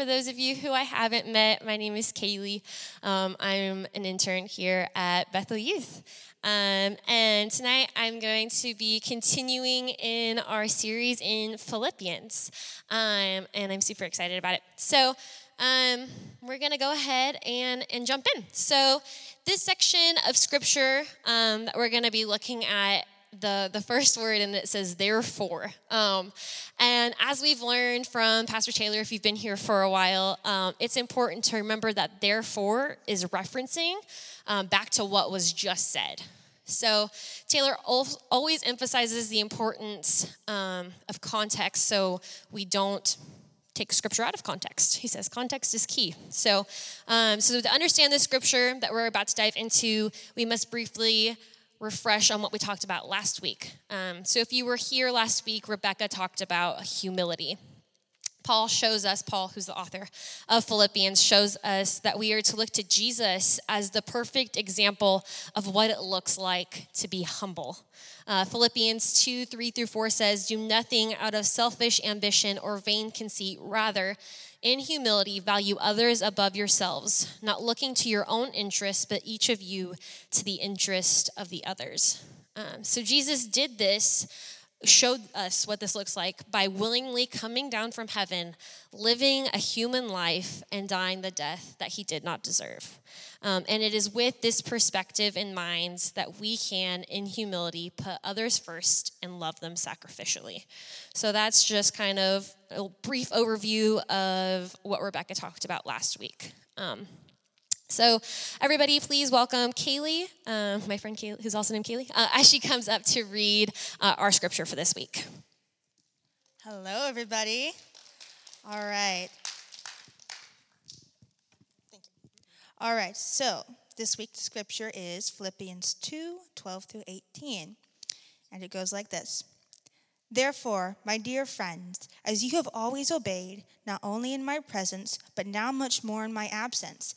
for those of you who I haven't met, my name is Kaylee. Um, I'm an intern here at Bethel Youth. Um, and tonight I'm going to be continuing in our series in Philippians. Um, and I'm super excited about it. So, um, we're going to go ahead and, and jump in. So, this section of scripture um, that we're going to be looking at the, the first word and it says therefore um, and as we've learned from pastor taylor if you've been here for a while um, it's important to remember that therefore is referencing um, back to what was just said so taylor always emphasizes the importance um, of context so we don't take scripture out of context. He says context is key. So, um, so to understand the scripture that we're about to dive into, we must briefly refresh on what we talked about last week. Um, so, if you were here last week, Rebecca talked about humility. Paul shows us, Paul, who's the author of Philippians, shows us that we are to look to Jesus as the perfect example of what it looks like to be humble. Uh, Philippians 2 3 through 4 says, Do nothing out of selfish ambition or vain conceit. Rather, in humility, value others above yourselves, not looking to your own interests, but each of you to the interest of the others. Um, so Jesus did this showed us what this looks like by willingly coming down from heaven, living a human life, and dying the death that he did not deserve. Um, and it is with this perspective in mind that we can, in humility, put others first and love them sacrificially. So that's just kind of a brief overview of what Rebecca talked about last week. Um, so, everybody, please welcome Kaylee, uh, my friend Kaylee, who's also named Kaylee, uh, as she comes up to read uh, our scripture for this week. Hello, everybody. All right. Thank you. All right, so this week's scripture is Philippians 2 12 through 18. And it goes like this Therefore, my dear friends, as you have always obeyed, not only in my presence, but now much more in my absence,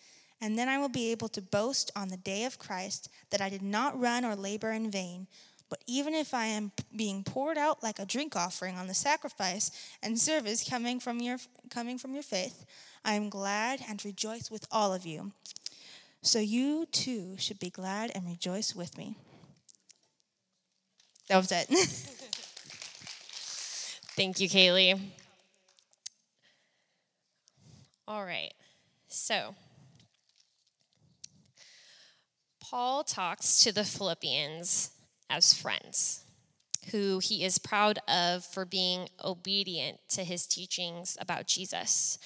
and then I will be able to boast on the day of Christ that I did not run or labor in vain. But even if I am being poured out like a drink offering on the sacrifice and service coming from your, coming from your faith, I am glad and rejoice with all of you. So you too should be glad and rejoice with me. That was it. Thank you, Kaylee. All right. So, Paul talks to the Philippians as friends, who he is proud of for being obedient to his teachings about Jesus.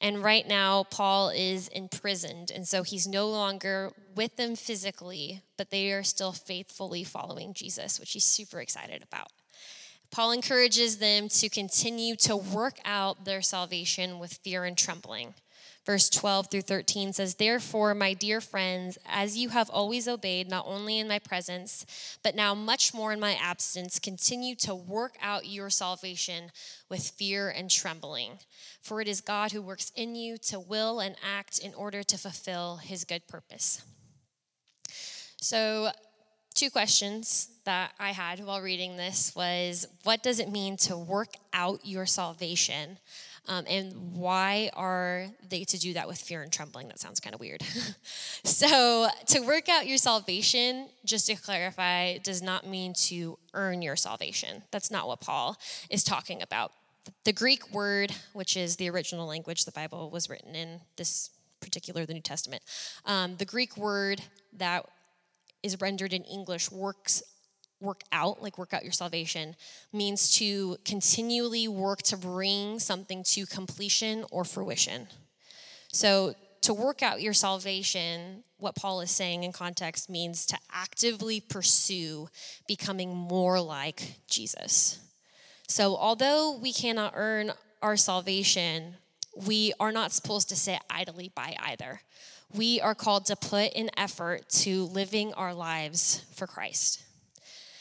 And right now, Paul is imprisoned, and so he's no longer with them physically, but they are still faithfully following Jesus, which he's super excited about. Paul encourages them to continue to work out their salvation with fear and trembling. Verse 12 through 13 says, Therefore, my dear friends, as you have always obeyed, not only in my presence, but now much more in my absence, continue to work out your salvation with fear and trembling. For it is God who works in you to will and act in order to fulfill his good purpose. So, two questions that I had while reading this was what does it mean to work out your salvation? Um, and why are they to do that with fear and trembling? That sounds kind of weird. so, to work out your salvation, just to clarify, does not mean to earn your salvation. That's not what Paul is talking about. The Greek word, which is the original language the Bible was written in, this particular, the New Testament, um, the Greek word that is rendered in English works work out, like work out your salvation, means to continually work to bring something to completion or fruition. So, to work out your salvation, what Paul is saying in context means to actively pursue becoming more like Jesus. So, although we cannot earn our salvation, we are not supposed to sit idly by either. We are called to put in effort to living our lives for Christ.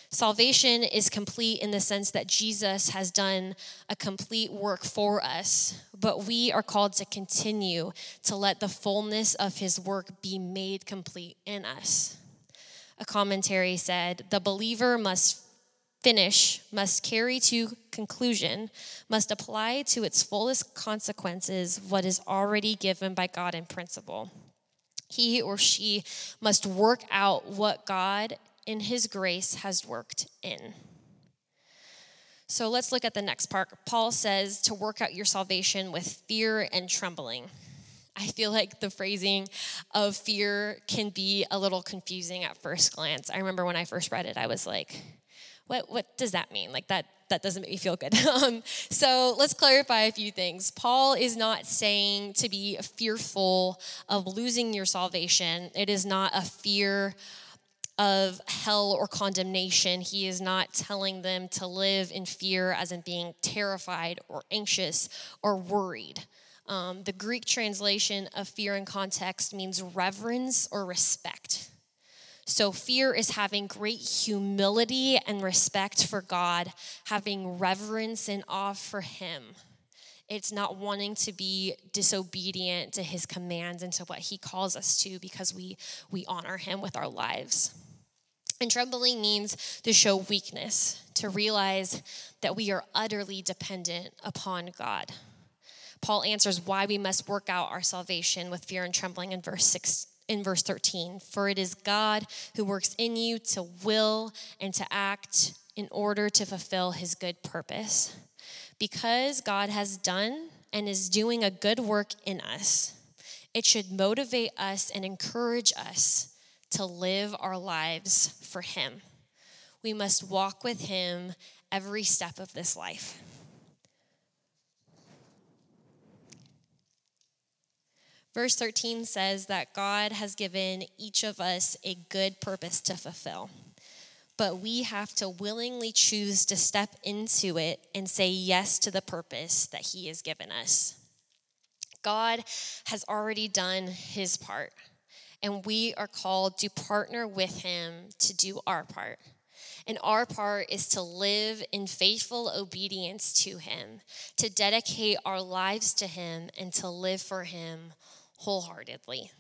Salvation is complete in the sense that Jesus has done a complete work for us, but we are called to continue to let the fullness of his work be made complete in us. A commentary said, The believer must finish, must carry to conclusion, must apply to its fullest consequences what is already given by God in principle. He or she must work out what God in His grace has worked in. So let's look at the next part. Paul says to work out your salvation with fear and trembling. I feel like the phrasing of fear can be a little confusing at first glance. I remember when I first read it, I was like, what, what does that mean? Like that, that doesn't make me feel good. um, so let's clarify a few things. Paul is not saying to be fearful of losing your salvation. It is not a fear of hell or condemnation. He is not telling them to live in fear, as in being terrified or anxious or worried. Um, the Greek translation of fear in context means reverence or respect. So, fear is having great humility and respect for God, having reverence and awe for Him. It's not wanting to be disobedient to His commands and to what He calls us to because we, we honor Him with our lives. And trembling means to show weakness, to realize that we are utterly dependent upon God. Paul answers why we must work out our salvation with fear and trembling in verse 6 in verse 13 for it is God who works in you to will and to act in order to fulfill his good purpose because God has done and is doing a good work in us it should motivate us and encourage us to live our lives for Him. We must walk with Him every step of this life. Verse 13 says that God has given each of us a good purpose to fulfill. But we have to willingly choose to step into it and say yes to the purpose that He has given us. God has already done His part and we are called to partner with him to do our part. And our part is to live in faithful obedience to him, to dedicate our lives to him, and to live for him wholeheartedly.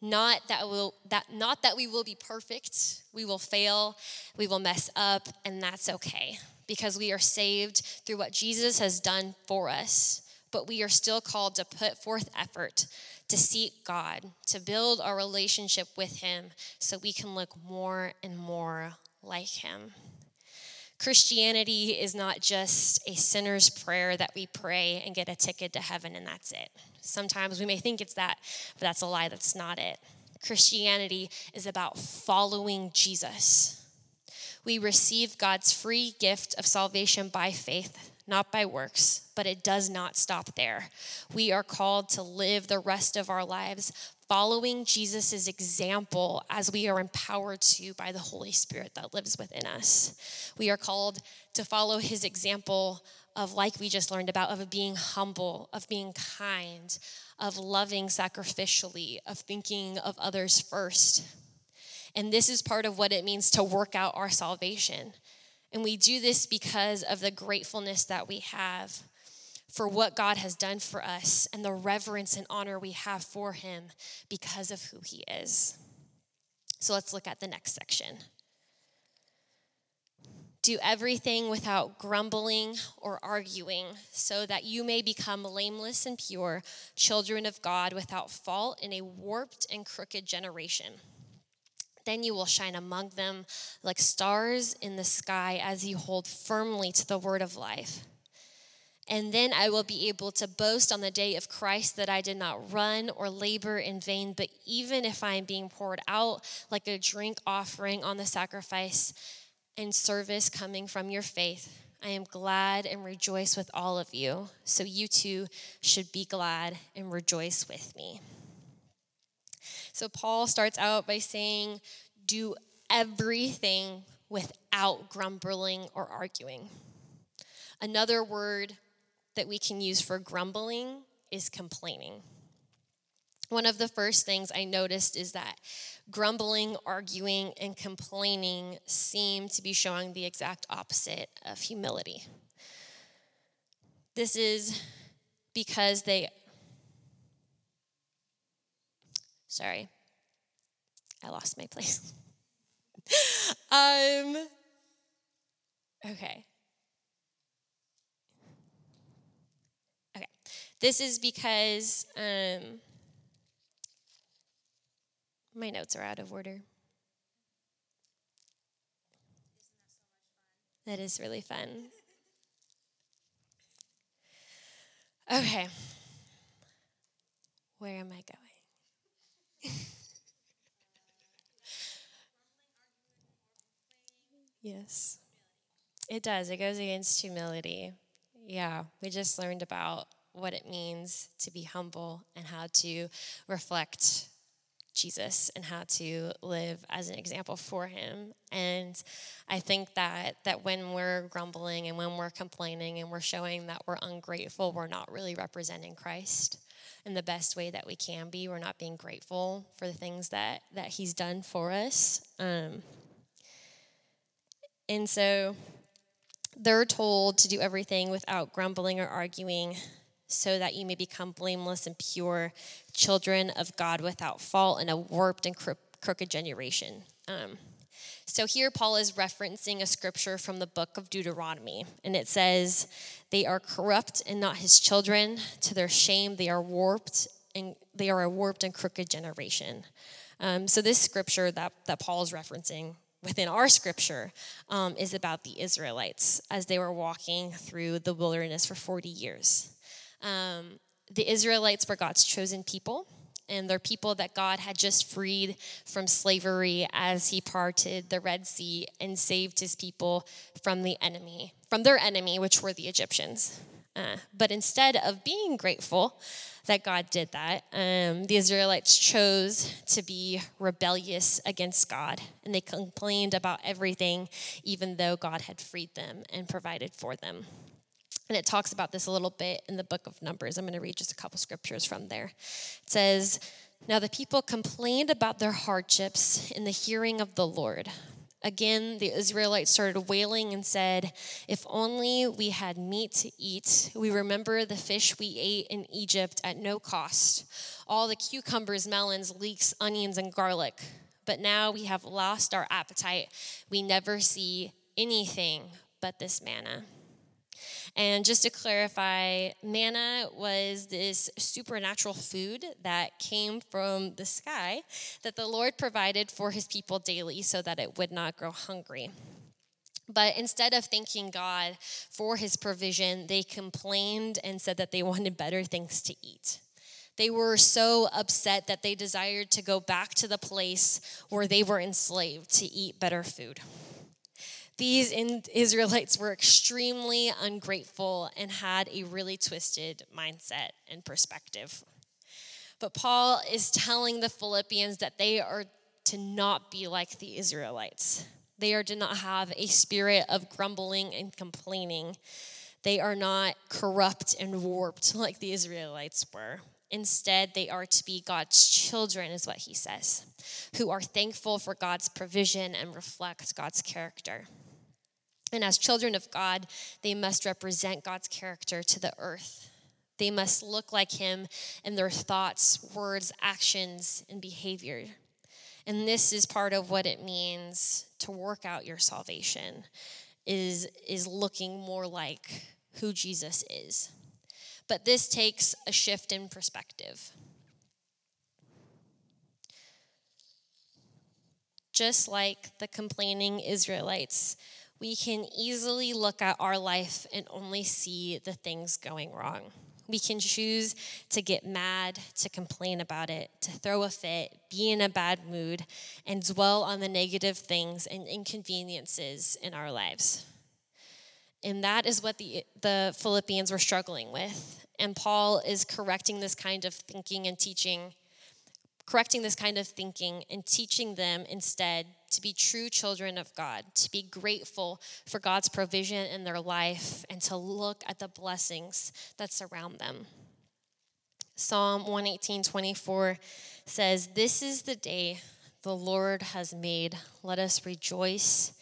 Not that, we'll, that, not that we will be perfect, we will fail, we will mess up, and that's okay because we are saved through what Jesus has done for us. But we are still called to put forth effort to seek God, to build our relationship with Him so we can look more and more like Him. Christianity is not just a sinner's prayer that we pray and get a ticket to heaven and that's it. Sometimes we may think it's that, but that's a lie, that's not it. Christianity is about following Jesus. We receive God's free gift of salvation by faith not by works, but it does not stop there. We are called to live the rest of our lives following Jesus' example as we are empowered to by the Holy Spirit that lives within us. We are called to follow his example of, like we just learned about, of being humble, of being kind, of loving sacrificially, of thinking of others first. And this is part of what it means to work out our salvation. And we do this because of the gratefulness that we have for what God has done for us and the reverence and honor we have for Him because of who He is. So let's look at the next section. Do everything without grumbling or arguing, so that you may become blameless and pure, children of God without fault in a warped and crooked generation then you will shine among them like stars in the sky as you hold firmly to the word of life. And then I will be able to boast on the day of Christ that I did not run or labor in vain, but even if I am being poured out like a drink offering on the sacrifice and service coming from your faith, I am glad and rejoice with all of you. So you too should be glad and rejoice with me. So Paul starts out by saying, Do everything without grumbling or arguing. Another word that we can use for grumbling is complaining. One of the first things I noticed is that grumbling, arguing, and complaining seem to be showing the exact opposite of humility. This is because they, sorry, I lost my place. um, okay. Okay. This is because um, my notes are out of order. That is really fun. Okay. Where am I going? yes. It does. It goes against humility. Yeah, we just learned about what it means to be humble and how to reflect Jesus and how to live as an example for him. And I think that that when we're grumbling and when we're complaining and we're showing that we're ungrateful, we're not really representing Christ in the best way that we can be. We're not being grateful for the things that that he's done for us. Um, and so they're told to do everything without grumbling or arguing so that you may become blameless and pure, children of God without fault in a warped and crooked generation. Um, so here Paul is referencing a scripture from the book of Deuteronomy, and it says, They are corrupt and not his children. To their shame, they are warped and they are a warped and crooked generation. Um, so this scripture that, that Paul is referencing within our scripture um, is about the Israelites as they were walking through the wilderness for 40 years. Um, the Israelites were God's chosen people, and they're people that God had just freed from slavery as he parted the Red Sea and saved his people from the enemy, from their enemy, which were the Egyptians. Uh, but instead of being grateful that God did that, um, the Israelites chose to be rebellious against God, and they complained about everything, even though God had freed them and provided for them. And it talks about this a little bit in the book of Numbers. I'm going to read just a couple scriptures from there. It says, Now the people complained about their hardships in the hearing of the Lord. Again, the Israelites started wailing and said, If only we had meat to eat. We remember the fish we ate in Egypt at no cost, all the cucumbers, melons, leeks, onions, and garlic. But now we have lost our appetite. We never see anything but this manna. And just to clarify, manna was this supernatural food that came from the sky that the Lord provided for his people daily so that it would not grow hungry. But instead of thanking God for his provision, they complained and said that they wanted better things to eat. They were so upset that they desired to go back to the place where they were enslaved to eat better food. These Israelites were extremely ungrateful and had a really twisted mindset and perspective. But Paul is telling the Philippians that they are to not be like the Israelites. They are to not have a spirit of grumbling and complaining. They are not corrupt and warped like the Israelites were. Instead, they are to be God's children, is what he says, who are thankful for God's provision and reflect God's character. And as children of God, they must represent God's character to the earth. They must look like Him in their thoughts, words, actions, and behavior. And this is part of what it means to work out your salvation is, is looking more like who Jesus is. But this takes a shift in perspective. Just like the complaining Israelites, we can easily look at our life and only see the things going wrong. We can choose to get mad, to complain about it, to throw a fit, be in a bad mood, and dwell on the negative things and inconveniences in our lives. And that is what the, the Philippians were struggling with. And Paul is correcting this kind of thinking and teaching correcting this kind of thinking and teaching them instead to be true children of God, to be grateful for God's provision in their life, and to look at the blessings that surround them. Psalm 118 24 says, This is the day the Lord has made. Let us rejoice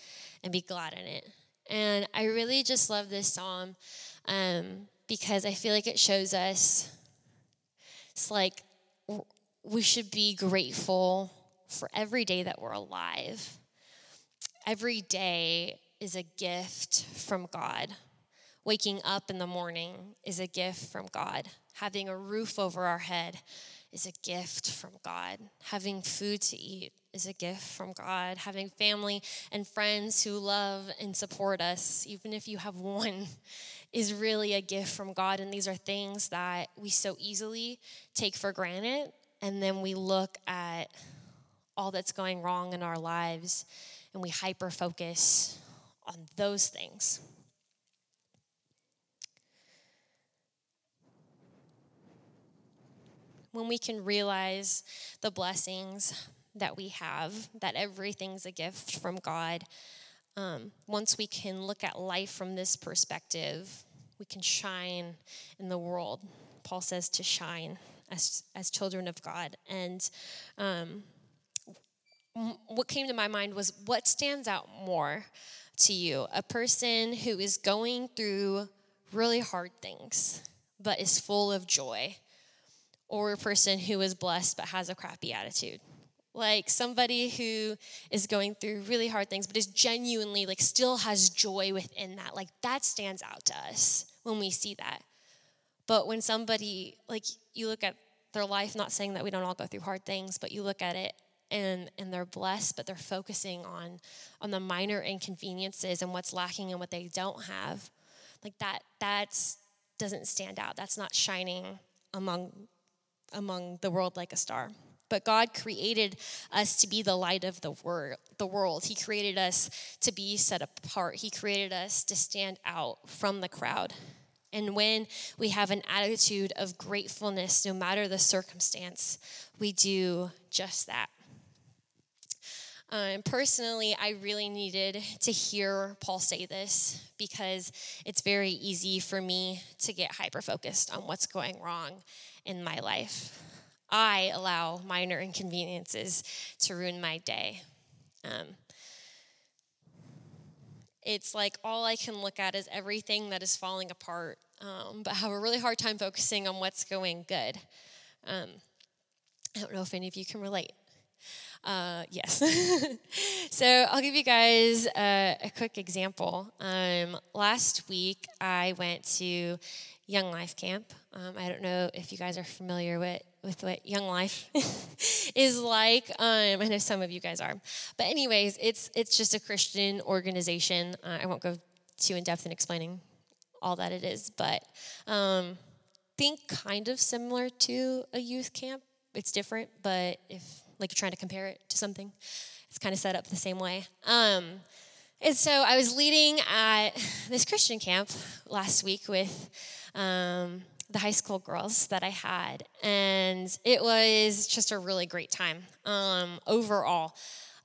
and be glad in it. And I really just love this psalm um, because I feel like it shows us it's like we should be grateful for every day that we're alive. Every day is a gift from God. Waking up in the morning is a gift from God. Having a roof over our head is a gift from God. Having food to eat is a gift from God. Having family and friends who love and support us, even if you have one, is really a gift from God. And these are things that we so easily take for granted. And then we look at all that's going wrong in our lives and we hyper focus on those things. When we can realize the blessings that we have, that everything's a gift from God, um, once we can look at life from this perspective, we can shine in the world. Paul says to shine as, as children of God. And um, what came to my mind was what stands out more to you? A person who is going through really hard things but is full of joy, or a person who is blessed but has a crappy attitude? Like somebody who is going through really hard things but is genuinely like still has joy within that. Like that stands out to us when we see that. But when somebody like you look at their life, not saying that we don't all go through hard things, but you look at it and and they're blessed but they're focusing on on the minor inconveniences and what's lacking and what they don't have like that that's doesn't stand out that's not shining among among the world like a star but God created us to be the light of the, the world. He created us to be set apart. He created us to stand out from the crowd. And when we have an attitude of gratefulness, no matter the circumstance, we do just that. Um, personally, I really needed to hear Paul say this because it's very easy for me to get hyper focused on what's going wrong in my life. I allow minor inconveniences to ruin my day. Um, it's like all I can look at is everything that is falling apart, um, but have a really hard time focusing on what's going good. Um, I don't know if any of you can relate. Uh, yes. so I'll give you guys a, a quick example. Um, last week, I went to Young Life Camp. Um, I don't know if you guys are familiar with, with what Young Life is like. Um, I know some of you guys are. But anyways, it's, it's just a Christian organization. Uh, I won't go too in depth in explaining all that it is, but um, think kind of similar to a youth camp. It's different, but if like you're trying to compare it to something. It's kind of set up the same way. Um, and so I was leading at this Christian camp last week with um, the high school girls that I had, and it was just a really great time um, overall.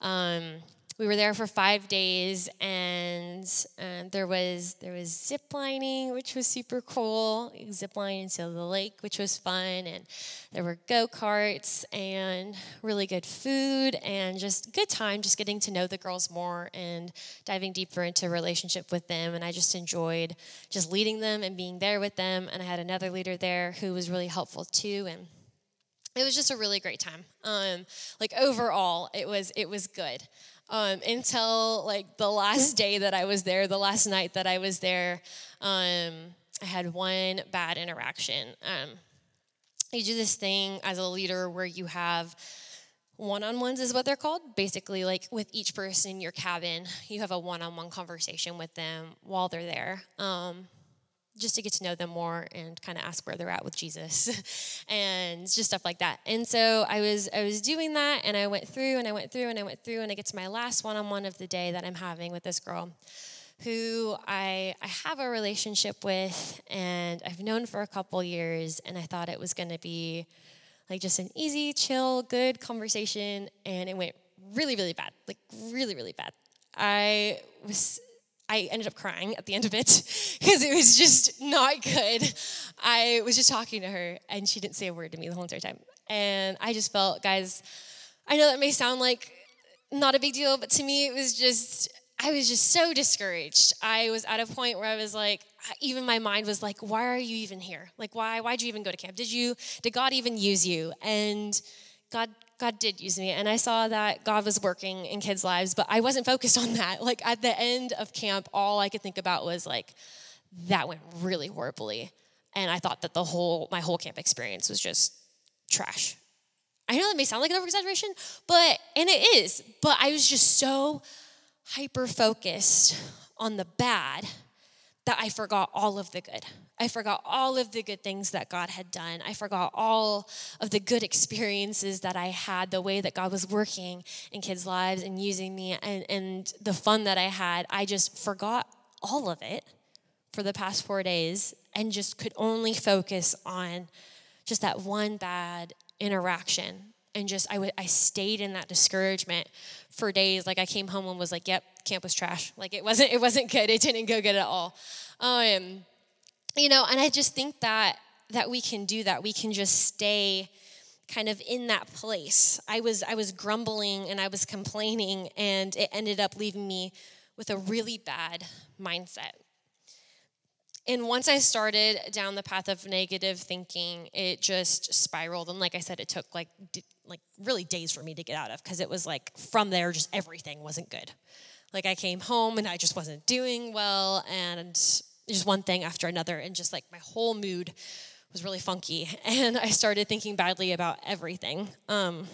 Um, we were there for five days and um, there was there was zip lining which was super cool. Zip lining to the lake which was fun and there were go-karts and really good food and just good time just getting to know the girls more and diving deeper into relationship with them. And i just enjoyed just leading them and being there with them. And i had another leader there who was really helpful too and it was just a really great time. Um, like overall it was it was good um, until like the last day that I was there, the last night that I was there. Um, I had one bad interaction. Um, you do this thing as a leader where you have one on ones, is what they're called. Basically, like with each person in your cabin, you have a one on one conversation with them while they're there. Um, just to get to know them more and kind of ask where they're at with Jesus and just stuff like that. And so I was I was doing that and I went through and I went through and I went through and I get to my last one-on-one of the day that I'm having with this girl who I I have a relationship with and I've known for a couple years and I thought it was going to be like just an easy, chill, good conversation and it went really really bad. Like really really bad. I was I ended up crying at the end of it because it was just not good. I was just talking to her, and she didn't say a word to me the whole entire time. And I just felt, guys, I know that may sound like not a big deal, but to me, it was just, I was just so discouraged. I was at a point where I was like, even my mind was like, why are you even here? Like, why, why'd you even go to camp? Did you, did God even use you? And God, God did use me. And I saw that God was working in kids' lives, but I wasn't focused on that. Like at the end of camp, all I could think about was like, that went really horribly. And I thought that the whole, my whole camp experience was just trash. I know that may sound like an overexaggeration, but, and it is, but I was just so hyper focused on the bad that I forgot all of the good. I forgot all of the good things that God had done. I forgot all of the good experiences that I had, the way that God was working in kids' lives and using me, and, and the fun that I had. I just forgot all of it for the past four days and just could only focus on just that one bad interaction. And just I, w- I stayed in that discouragement for days. Like i came home and was like yep camp was trash. Like it wasn't it wasn't good. It didn't go good at all. Um, you know and i just think that that we can do that we can just stay kind of in that place i was i was grumbling and i was complaining and it ended up leaving me with a really bad mindset and once I started down the path of negative thinking, it just spiraled. And like I said, it took like like really days for me to get out of because it was like from there, just everything wasn't good. Like I came home and I just wasn't doing well, and just one thing after another, and just like my whole mood was really funky. And I started thinking badly about everything. Um,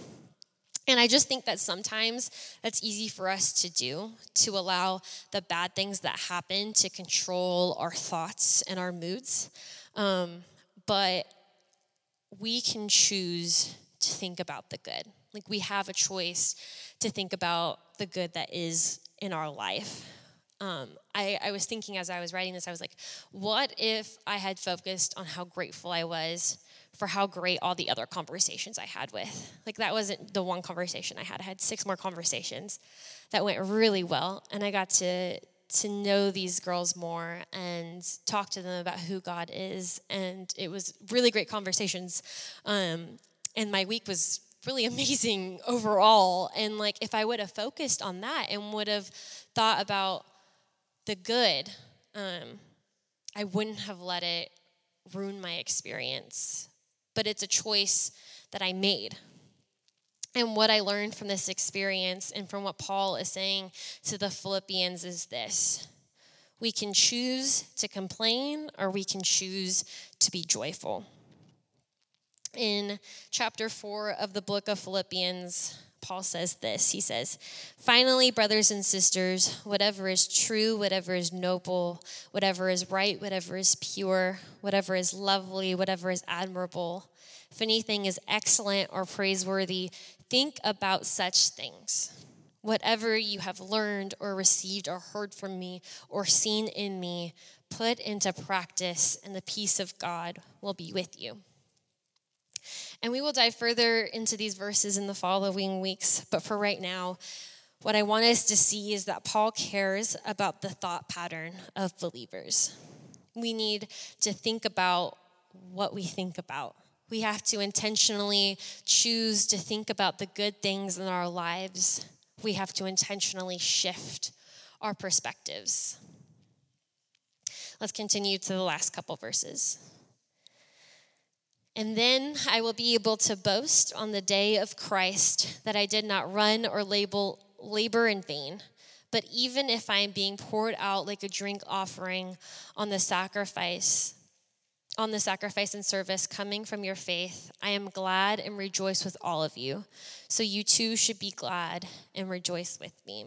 and I just think that sometimes that's easy for us to do, to allow the bad things that happen to control our thoughts and our moods. Um, but we can choose to think about the good. Like we have a choice to think about the good that is in our life. Um, I, I was thinking as I was writing this, I was like, what if I had focused on how grateful I was for how great all the other conversations I had with. Like that wasn't the one conversation I had. I had six more conversations that went really well and I got to to know these girls more and talk to them about who God is and it was really great conversations. Um, and my week was really amazing overall and like if I would have focused on that and would have thought about the good um, I wouldn't have let it ruin my experience but it's a choice that I made. And what I learned from this experience and from what Paul is saying to the Philippians is this we can choose to complain or we can choose to be joyful. In chapter 4 of the book of Philippians, Paul says this. He says, Finally, brothers and sisters, whatever is true, whatever is noble, whatever is right, whatever is pure, whatever is lovely, whatever is admirable, if anything is excellent or praiseworthy, think about such things. Whatever you have learned or received or heard from me or seen in me, put into practice, and the peace of God will be with you. And we will dive further into these verses in the following weeks. But for right now, what I want us to see is that Paul cares about the thought pattern of believers. We need to think about what we think about. We have to intentionally choose to think about the good things in our lives. We have to intentionally shift our perspectives. Let's continue to the last couple verses. And then I will be able to boast on the day of Christ that I did not run or label, labor in vain. But even if I am being poured out like a drink offering on the sacrifice, on the sacrifice and service coming from your faith, I am glad and rejoice with all of you. So you too should be glad and rejoice with me.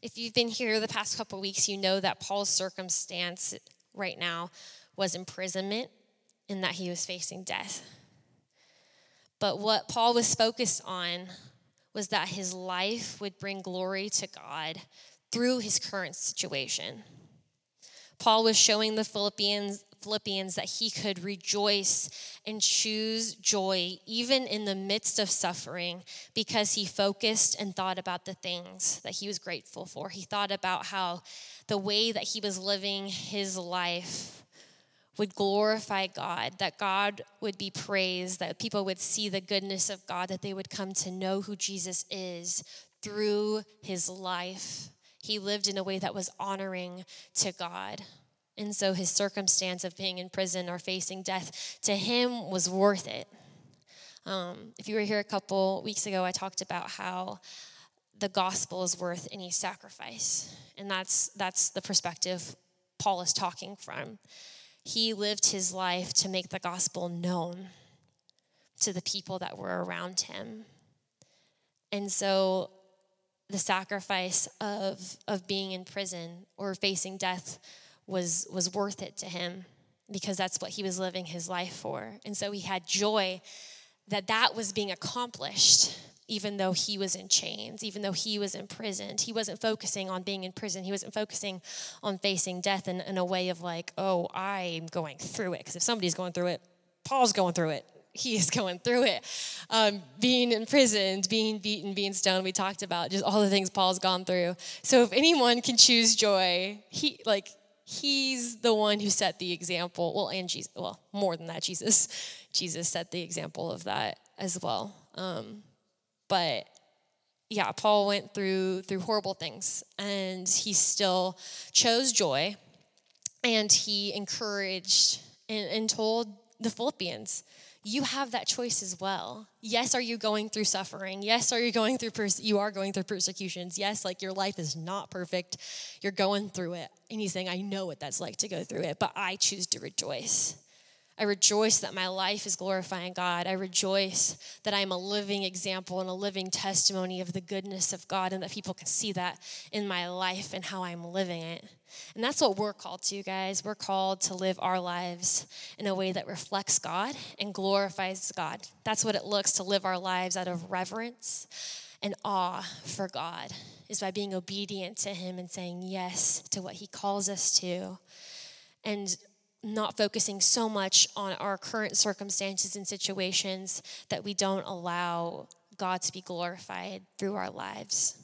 If you've been here the past couple weeks, you know that Paul's circumstance right now was imprisonment in that he was facing death. But what Paul was focused on was that his life would bring glory to God through his current situation. Paul was showing the Philippians, Philippians that he could rejoice and choose joy even in the midst of suffering because he focused and thought about the things that he was grateful for. He thought about how the way that he was living his life would glorify God, that God would be praised, that people would see the goodness of God, that they would come to know who Jesus is through his life. He lived in a way that was honoring to God. And so his circumstance of being in prison or facing death to him was worth it. Um, if you were here a couple weeks ago, I talked about how the gospel is worth any sacrifice. And that's, that's the perspective Paul is talking from. He lived his life to make the gospel known to the people that were around him. And so the sacrifice of, of being in prison or facing death was, was worth it to him because that's what he was living his life for. And so he had joy that that was being accomplished even though he was in chains, even though he was imprisoned. He wasn't focusing on being in prison. He wasn't focusing on facing death in, in a way of like, oh, I'm going through it. Because if somebody's going through it, Paul's going through it. He is going through it. Um, being imprisoned, being beaten, being stoned, we talked about just all the things Paul's gone through. So if anyone can choose joy, he, like, he's the one who set the example. Well, and Jesus, well, more than that, Jesus. Jesus set the example of that as well. Um, but yeah, Paul went through through horrible things and he still chose joy and he encouraged and, and told the Philippians, you have that choice as well. Yes, are you going through suffering? Yes, are you going through pers- you are going through persecutions? Yes, like your life is not perfect. You're going through it. And he's saying, I know what that's like to go through it, but I choose to rejoice. I rejoice that my life is glorifying God. I rejoice that I'm a living example and a living testimony of the goodness of God and that people can see that in my life and how I'm living it. And that's what we're called to, guys. We're called to live our lives in a way that reflects God and glorifies God. That's what it looks to live our lives out of reverence and awe for God, is by being obedient to Him and saying yes to what He calls us to. And not focusing so much on our current circumstances and situations that we don't allow God to be glorified through our lives.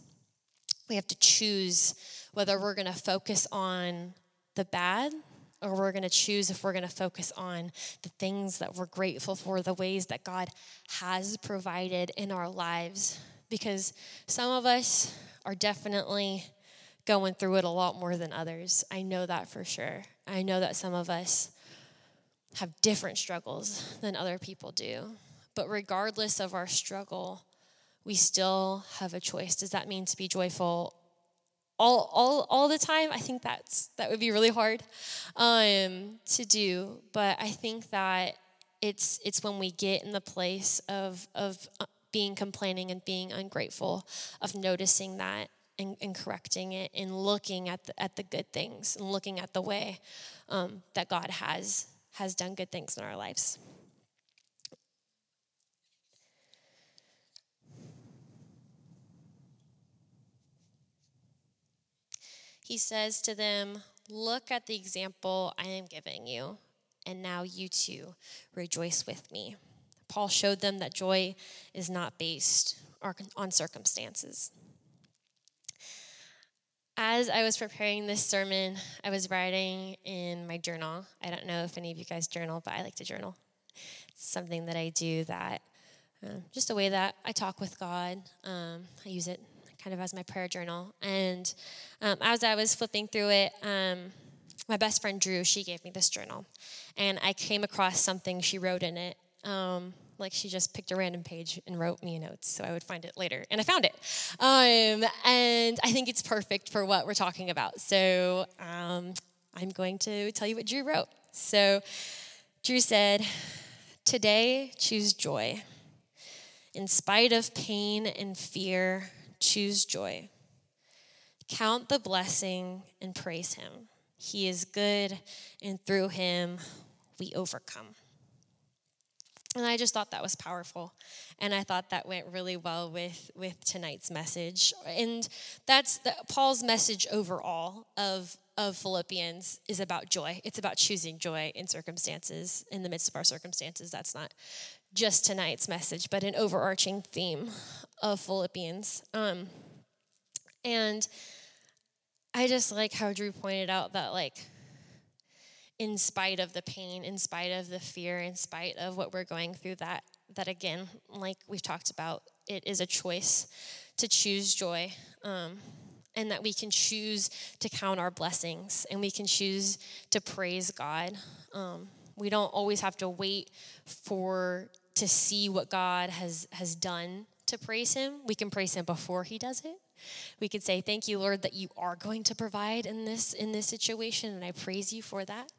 We have to choose whether we're going to focus on the bad or we're going to choose if we're going to focus on the things that we're grateful for, the ways that God has provided in our lives. Because some of us are definitely going through it a lot more than others. I know that for sure. I know that some of us have different struggles than other people do. But regardless of our struggle, we still have a choice. Does that mean to be joyful all, all, all the time? I think that's that would be really hard um, to do. But I think that it's it's when we get in the place of of uh, being complaining and being ungrateful, of noticing that and, and correcting it and looking at the, at the good things and looking at the way um, that God has has done good things in our lives. He says to them, Look at the example I am giving you, and now you too rejoice with me. Paul showed them that joy is not based on circumstances as I was preparing this sermon, I was writing in my journal. I don't know if any of you guys journal, but I like to journal. It's something that I do that, um, just a way that I talk with God. Um, I use it kind of as my prayer journal. And um, as I was flipping through it, um, my best friend Drew, she gave me this journal. And I came across something she wrote in it. Like she just picked a random page and wrote me a note so I would find it later. And I found it. Um, and I think it's perfect for what we're talking about. So um, I'm going to tell you what Drew wrote. So Drew said, Today, choose joy. In spite of pain and fear, choose joy. Count the blessing and praise Him. He is good, and through Him, we overcome. And I just thought that was powerful. And I thought that went really well with, with tonight's message. And that's the, Paul's message overall of, of Philippians is about joy. It's about choosing joy in circumstances, in the midst of our circumstances. That's not just tonight's message, but an overarching theme of Philippians. Um, and I just like how Drew pointed out that, like, in spite of the pain, in spite of the fear, in spite of what we're going through, that, that again, like we've talked about, it is a choice to choose joy. Um, and that we can choose to count our blessings and we can choose to praise God. Um, we don't always have to wait for to see what God has has done to praise him. We can praise him before he does it. We could say, "Thank you, Lord, that you are going to provide in this in this situation, and I praise you for that."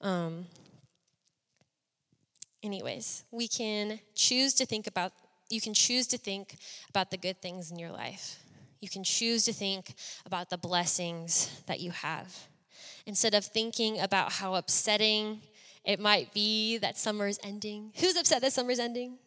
Um, anyways, we can choose to think about. You can choose to think about the good things in your life. You can choose to think about the blessings that you have instead of thinking about how upsetting it might be that summer's ending. Who's upset that summer's ending?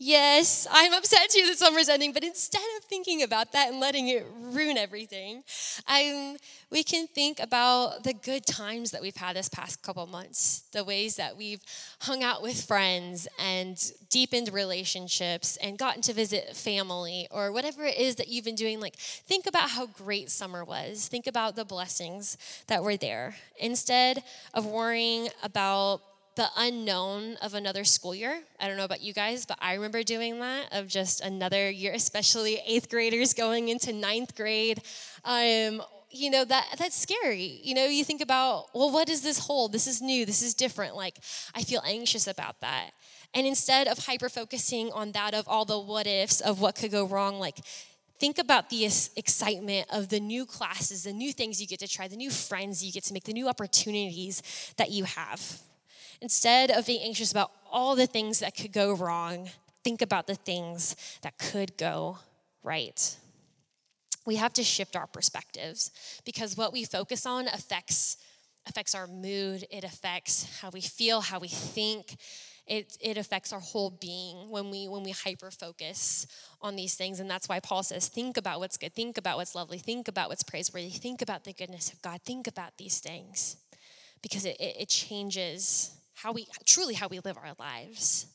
Yes, I'm upset too that summer's ending, but instead of thinking about that and letting it ruin everything, I'm, we can think about the good times that we've had this past couple months, the ways that we've hung out with friends and deepened relationships and gotten to visit family or whatever it is that you've been doing. Like, think about how great summer was. Think about the blessings that were there instead of worrying about the unknown of another school year. I don't know about you guys, but I remember doing that of just another year, especially eighth graders going into ninth grade. Um, you know that that's scary. You know you think about well what does this hold this is new. This is different. Like i feel anxious about that. And instead of hyper focusing on that of all the what ifs of what could go wrong like think about the excitement of the new classes the new things you get to try the new friends you get to make the new opportunities that you have Instead of being anxious about all the things that could go wrong, think about the things that could go right. We have to shift our perspectives because what we focus on affects affects our mood, it affects how we feel, how we think. It, it affects our whole being when we when we hyper focus on these things and that's why paul says think about what's good think about what's lovely think about what's praiseworthy think about the goodness of god think about these things because it, it, it changes how we truly how we live our lives.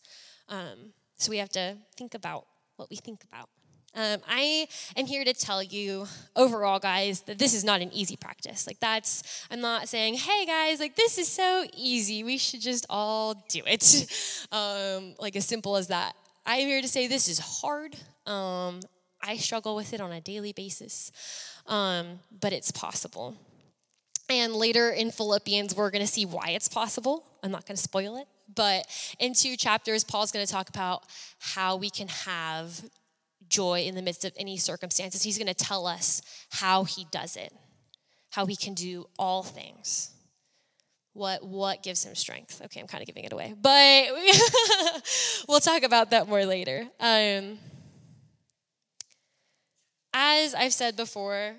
Um, so we have to think about what we think about. Um, I am here to tell you overall, guys, that this is not an easy practice. Like, that's, I'm not saying, hey, guys, like, this is so easy. We should just all do it. um, like, as simple as that. I am here to say this is hard. Um, I struggle with it on a daily basis, um, but it's possible. And later in Philippians, we're going to see why it's possible. I'm not going to spoil it. But in two chapters, Paul's going to talk about how we can have joy in the midst of any circumstances. He's going to tell us how he does it, how he can do all things. What, what gives him strength? Okay, I'm kind of giving it away, but we'll talk about that more later. Um, as I've said before,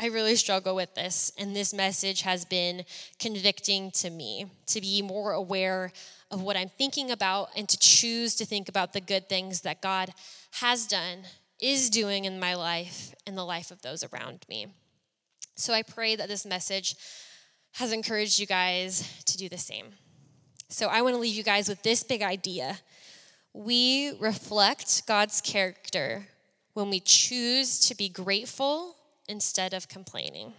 I really struggle with this, and this message has been convicting to me to be more aware of what I'm thinking about and to choose to think about the good things that God has done, is doing in my life, and the life of those around me. So I pray that this message has encouraged you guys to do the same. So I want to leave you guys with this big idea. We reflect God's character when we choose to be grateful instead of complaining.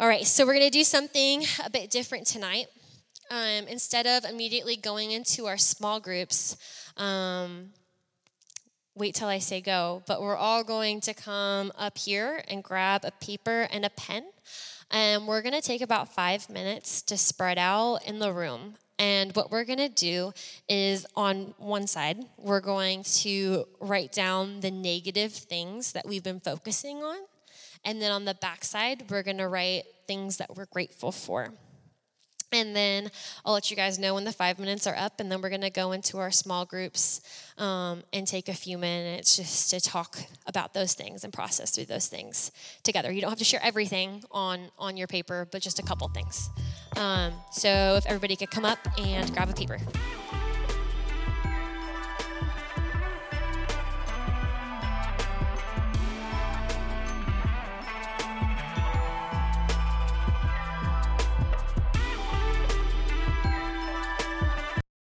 All right, so we're going to do something a bit different tonight. Um, instead of immediately going into our small groups, um, wait till I say go, but we're all going to come up here and grab a paper and a pen. And we're going to take about five minutes to spread out in the room. And what we're going to do is on one side, we're going to write down the negative things that we've been focusing on. And then on the back side, we're going to write things that we're grateful for. And then I'll let you guys know when the five minutes are up, and then we're going to go into our small groups um, and take a few minutes just to talk about those things and process through those things together. You don't have to share everything on on your paper, but just a couple things. Um, so if everybody could come up and grab a paper.